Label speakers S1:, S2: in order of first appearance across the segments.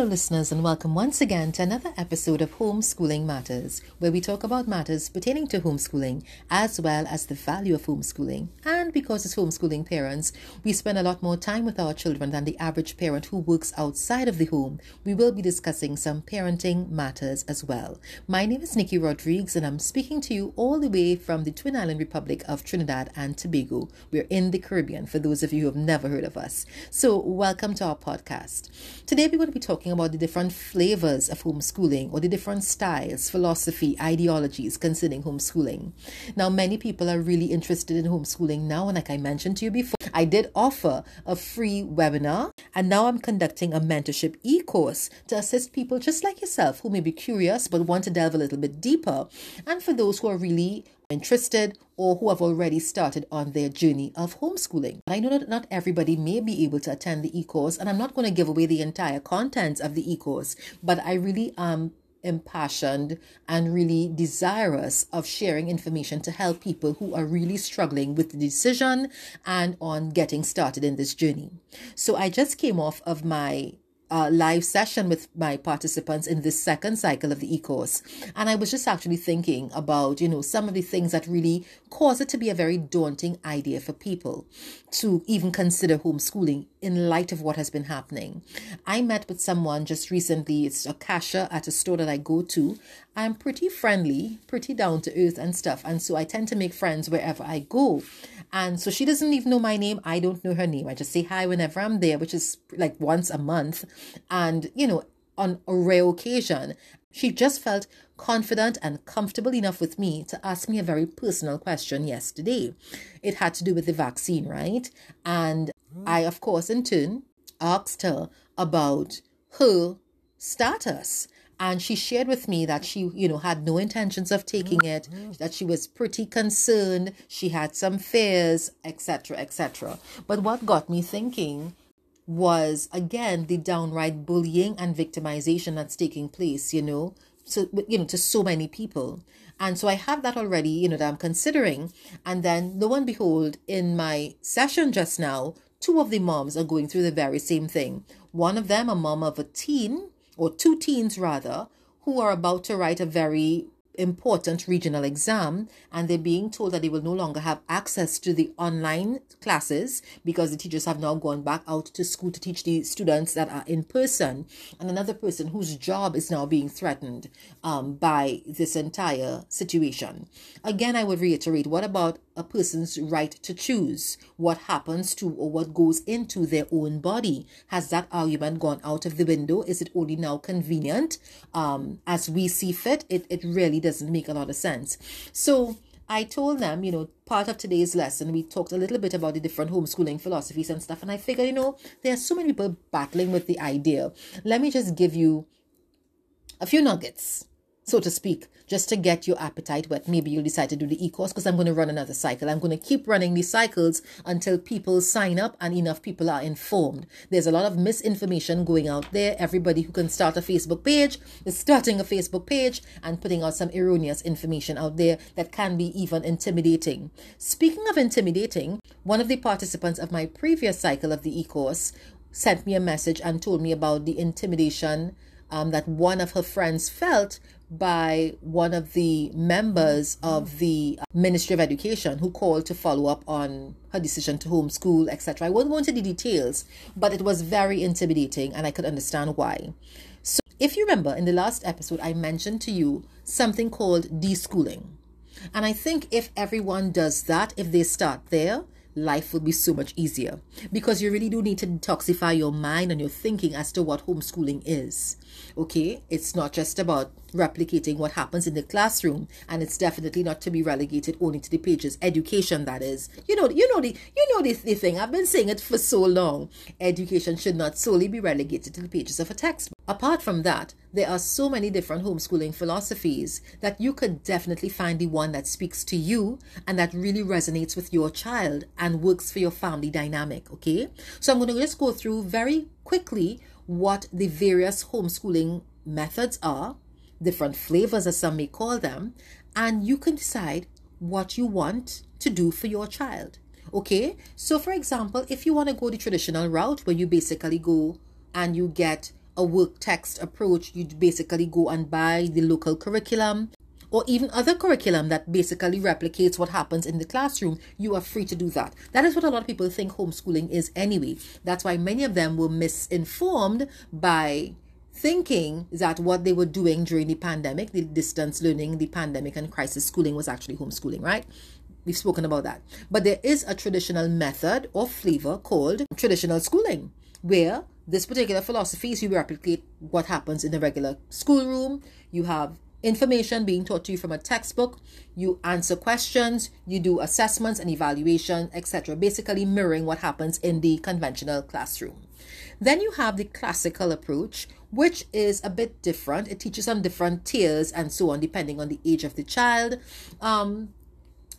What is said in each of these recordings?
S1: Hello, listeners, and welcome once again to another episode of Homeschooling Matters, where we talk about matters pertaining to homeschooling as well as the value of homeschooling. And because as homeschooling parents, we spend a lot more time with our children than the average parent who works outside of the home, we will be discussing some parenting matters as well. My name is Niki Rodrigues, and I'm speaking to you all the way from the Twin Island Republic of Trinidad and Tobago. We're in the Caribbean, for those of you who have never heard of us. So, welcome to our podcast. Today, we're going to be talking talking about the different flavors of homeschooling or the different styles, philosophy, ideologies concerning homeschooling. Now, many people are really interested in homeschooling now, and like I mentioned to you before, I did offer a free webinar, and now I'm conducting a mentorship e course to assist people just like yourself who may be curious but want to delve a little bit deeper, and for those who are really interested or who have already started on their journey of homeschooling. I know that not everybody may be able to attend the e-course and I'm not going to give away the entire contents of the e-course, but I really am impassioned and really desirous of sharing information to help people who are really struggling with the decision and on getting started in this journey. So I just came off of my uh, live session with my participants in this second cycle of the e-course. And I was just actually thinking about, you know, some of the things that really cause it to be a very daunting idea for people to even consider homeschooling in light of what has been happening. I met with someone just recently, it's a cashier at a store that I go to. I'm pretty friendly, pretty down to earth and stuff. And so I tend to make friends wherever I go. And so she doesn't even know my name. I don't know her name. I just say hi whenever I'm there, which is like once a month. And, you know, on a rare occasion, she just felt confident and comfortable enough with me to ask me a very personal question yesterday. It had to do with the vaccine, right? And I, of course, in turn, asked her about her status and she shared with me that she you know had no intentions of taking it mm-hmm. that she was pretty concerned she had some fears etc etc but what got me thinking was again the downright bullying and victimization that's taking place you know so you know to so many people. And so i have that already you know that i'm considering. And then lo and behold in my session just now two of the moms are going through the very same thing. One of them a mom of a teen or two teens rather, who are about to write a very important regional exam and they're being told that they will no longer have access to the online classes because the teachers have now gone back out to school to teach the students that are in person. And another person whose job is now being threatened um, by this entire situation. Again i would reiterate what about a person's right to choose what happens to or what goes into their own body. Has that argument gone out of the window? Is it only now convenient um, as we see fit? It, it really doesn't make a lot of sense. So, I told them, you know, part of today's lesson, we talked a little bit about the different homeschooling philosophies and stuff. And I figured, you know, there are so many people battling with the idea. Let me just give you a few nuggets so to speak, just to get your appetite wet. Maybe you'll decide to do the e-course because I'm going to run another cycle. I'm going to keep running these cycles until people sign up and enough people are informed. There's a lot of misinformation going out there. Everybody who can start a Facebook page is starting a Facebook page and putting out some erroneous information out there that can be even intimidating. Speaking of intimidating, one of the participants of my previous cycle of the e-course sent me a message and told me about the intimidation um, that one of her friends felt by one of the members of the Ministry of Education who called to follow up on her decision to homeschool, etc. I won't go into the details, but it was very intimidating and I could understand why. So, if you remember in the last episode, I mentioned to you something called deschooling. And I think if everyone does that, if they start there, life will be so much easier because you really do need to detoxify your mind and your thinking as to what homeschooling is. Okay, it's not just about replicating what happens in the classroom, and it's definitely not to be relegated only to the pages. Education, that is. You know, you know the you know the, the thing. I've been saying it for so long. Education should not solely be relegated to the pages of a textbook. Apart from that, there are so many different homeschooling philosophies that you could definitely find the one that speaks to you and that really resonates with your child and works for your family dynamic. Okay, so I'm going to just go through very quickly what the various homeschooling methods are, different flavors as some may call them, and you can decide what you want to do for your child. Okay, so for example, if you want to go the traditional route where you basically go and you get a work text approach, you basically go and buy the local curriculum or even other curriculum that basically replicates what happens in the classroom, you are free to do that. That is what a lot of people think homeschooling is anyway. That's why many of them were misinformed by thinking that what they were doing during the pandemic, the distance learning, the pandemic, and crisis schooling was actually homeschooling, right? We've spoken about that. But there is a traditional method or flavor called traditional schooling, where this particular philosophy is you replicate what happens in the regular schoolroom. You have information being taught to you from a textbook. You answer questions, you do assessments and evaluation, etc. Basically, mirroring what happens in the conventional classroom. Then you have the classical approach, which is a bit different. It teaches on different tiers and so on, depending on the age of the child. Um,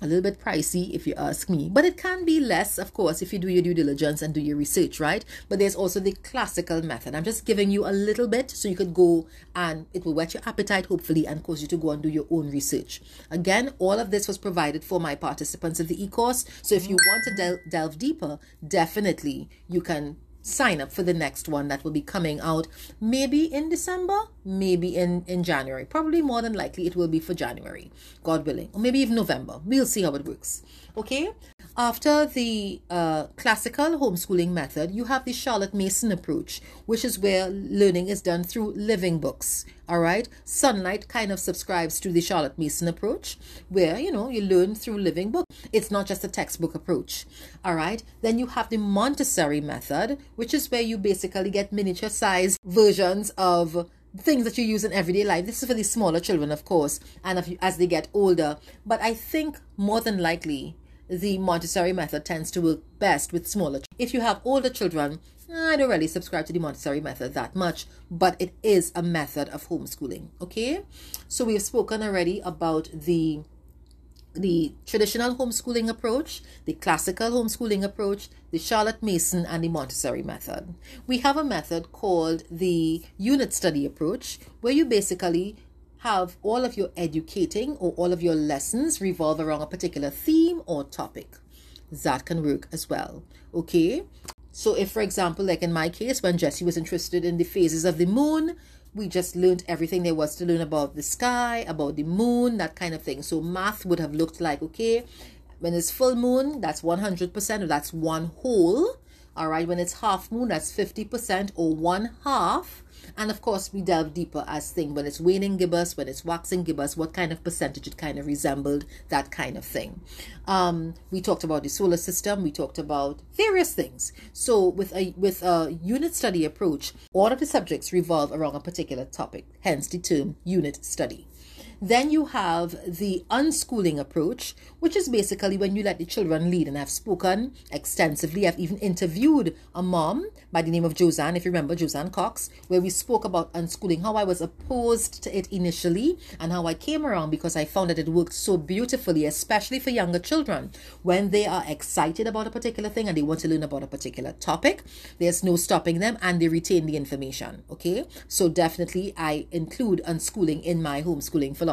S1: a little bit pricey if you ask me. But it can be less of course if you do your due diligence and do your research right? But there's also the classical method. I'm just giving you a little bit so you could go and it will whet your appetite hopefully and cause you to go and do your own research. Again all of this was provided for my participants of the e-course. So if you want to del- delve deeper definitely you can sign up for the next one that will be coming out maybe in December, maybe in, in January. Probably more than likely it will be for January, God willing, or maybe even November. We'll see how it works. Okay. After the uh, classical homeschooling method, you have the Charlotte Mason approach, which is where learning is done through living books. All right. Sonlight kind of subscribes to the Charlotte Mason approach, where, you know, you learn through living books. It's not just a textbook approach. All right. Then you have the Montessori method, which is where you basically get miniature size versions of things that you use in everyday life. This is for the smaller children, of course, and as they get older. But I think more than likely, the Montessori method tends to work best with smaller. If you have older children, I don't really subscribe to the Montessori method that much, but it is a method of homeschooling. Okay, so we have spoken already about the the traditional homeschooling approach, the classical homeschooling approach, the Charlotte Mason, and the Montessori method. We have a method called the unit study approach, where you basically have all of your educating or all of your lessons revolve around a particular theme or topic. That can work as well. Okay. So, if for example, like in my case, when Jesse was interested in the phases of the moon, we just learned everything there was to learn about the sky, about the moon, that kind of thing. So, math would have looked like okay, when it's full moon, that's 100%, that's one whole. All right, when it's half moon, that's 50% or one half. And of course, we delve deeper as thing when it's waning gibbous, when it's waxing gibbous, what kind of percentage it kind of resembled, that kind of thing. Um, we talked about the solar system. We talked about various things. So with a with a unit study approach, all of the subjects revolve around a particular topic. Hence the term unit study. Then you have the unschooling approach, which is basically when you let the children lead. And I've spoken extensively. I've even interviewed a mom by the name of Josanne, if you remember, Josanne Cox, where we spoke about unschooling, how I was opposed to it initially, and how I came around because I found that it worked so beautifully, especially for younger children. When they are excited about a particular thing and they want to learn about a particular topic, there's no stopping them and they retain the information. Okay, so definitely I include unschooling in my homeschooling philosophy,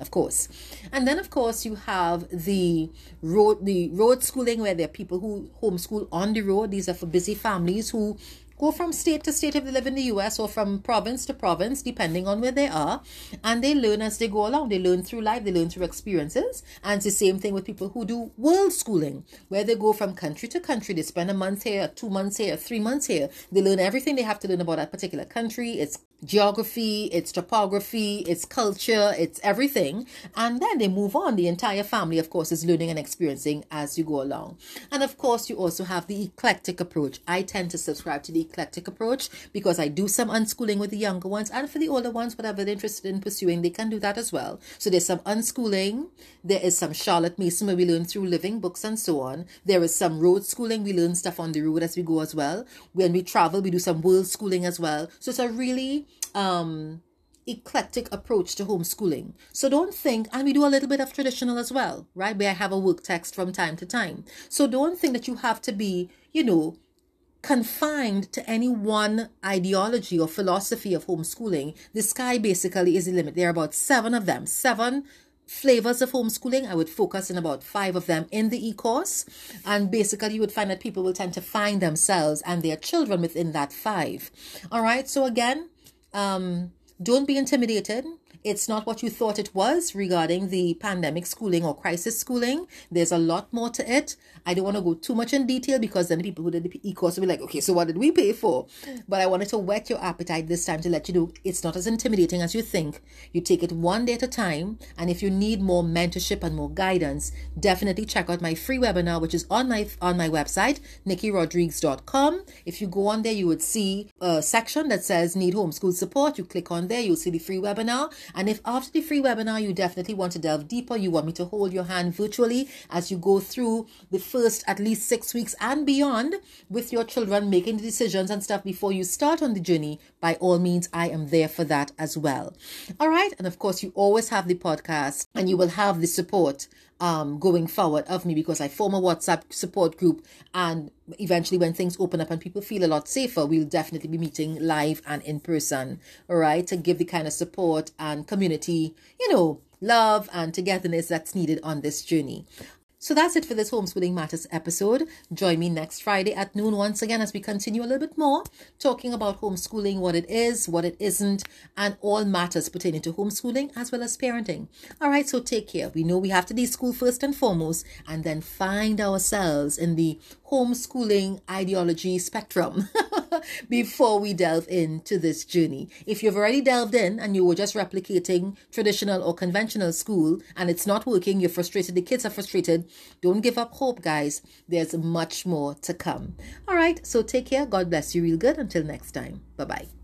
S1: of course. And then, of course, you have the road the road schooling where there are people who homeschool on the road. These are for busy families who go from state to state if they live in the US or from province to province, depending on where they are. And they learn as they go along. They learn through life, they learn through experiences. And it's the same thing with people who do world schooling, where they go from country to country. They spend a month here, two months here, three months here. They learn everything they have to learn about that particular country, its geography, its topography, its culture, its everything. And then they move on. The entire family, of course, is learning and experiencing as you go along. And of course, you also have the eclectic approach. I tend to subscribe to the eclectic approach because I do some unschooling with the younger ones and for the older ones, whatever they're interested in pursuing, they can do that as well. So there's some unschooling. There is some Charlotte Mason where we learn through living books and so on. There is some road schooling. We learn stuff on the road as we go as well. When we travel, we do some world schooling as well. So it's a really um eclectic approach to homeschooling. So don't think, and we do a little bit of traditional as well, right? Where I have a work text from time to time. So don't think that you have to be, you know, confined to any one ideology or philosophy of homeschooling. The sky basically is the limit. There are about seven of them, seven flavors of homeschooling. I would focus on about five of them in the e-course. And basically you would find that people will tend to find themselves and their children within that five. All right. So again, um, don't be intimidated. It's not what you thought it was regarding the pandemic schooling or crisis schooling. There's a lot more to it. I don't want to go too much in detail because then the people who did the e-course will be like, okay, so what did we pay for? But I wanted to whet your appetite this time to let you know it's not as intimidating as you think. You take it one day at a time. And if you need more mentorship and more guidance, definitely check out my free webinar, which is on my on my website, nikirodrigues.com. If you go on there, you would see a section that says need homeschool support. You click on there, you'll see the free webinar and if after the free webinar you definitely want to delve deeper, you want me to hold your hand virtually as you go through the first at least six weeks and beyond with your children, making the decisions and stuff before you start on the journey, by all means, I am there for that as well. All right. And of course, you always have the podcast and you will have the support um, going forward of me because I form a WhatsApp support group. And eventually, when things open up and people feel a lot safer, we'll definitely be meeting live and in person, all right, to give the kind of support and community, you know, love and togetherness that's needed on this journey. So that's it for this Homeschooling Matters episode. Join me next Friday at noon once again as we continue a little bit more talking about homeschooling, what it is, what it isn't, and all matters pertaining to homeschooling as well as parenting. All right, so take care. We know we have to de school first and foremost, and then find ourselves in the homeschooling ideology spectrum before we delve into this journey. If you've already delved in and you were just replicating traditional or conventional school and it's not working, you're frustrated, the kids are frustrated, don't give up hope, guys. There's much more to come. All right, so take care. God bless you real good. Until next time. Bye bye.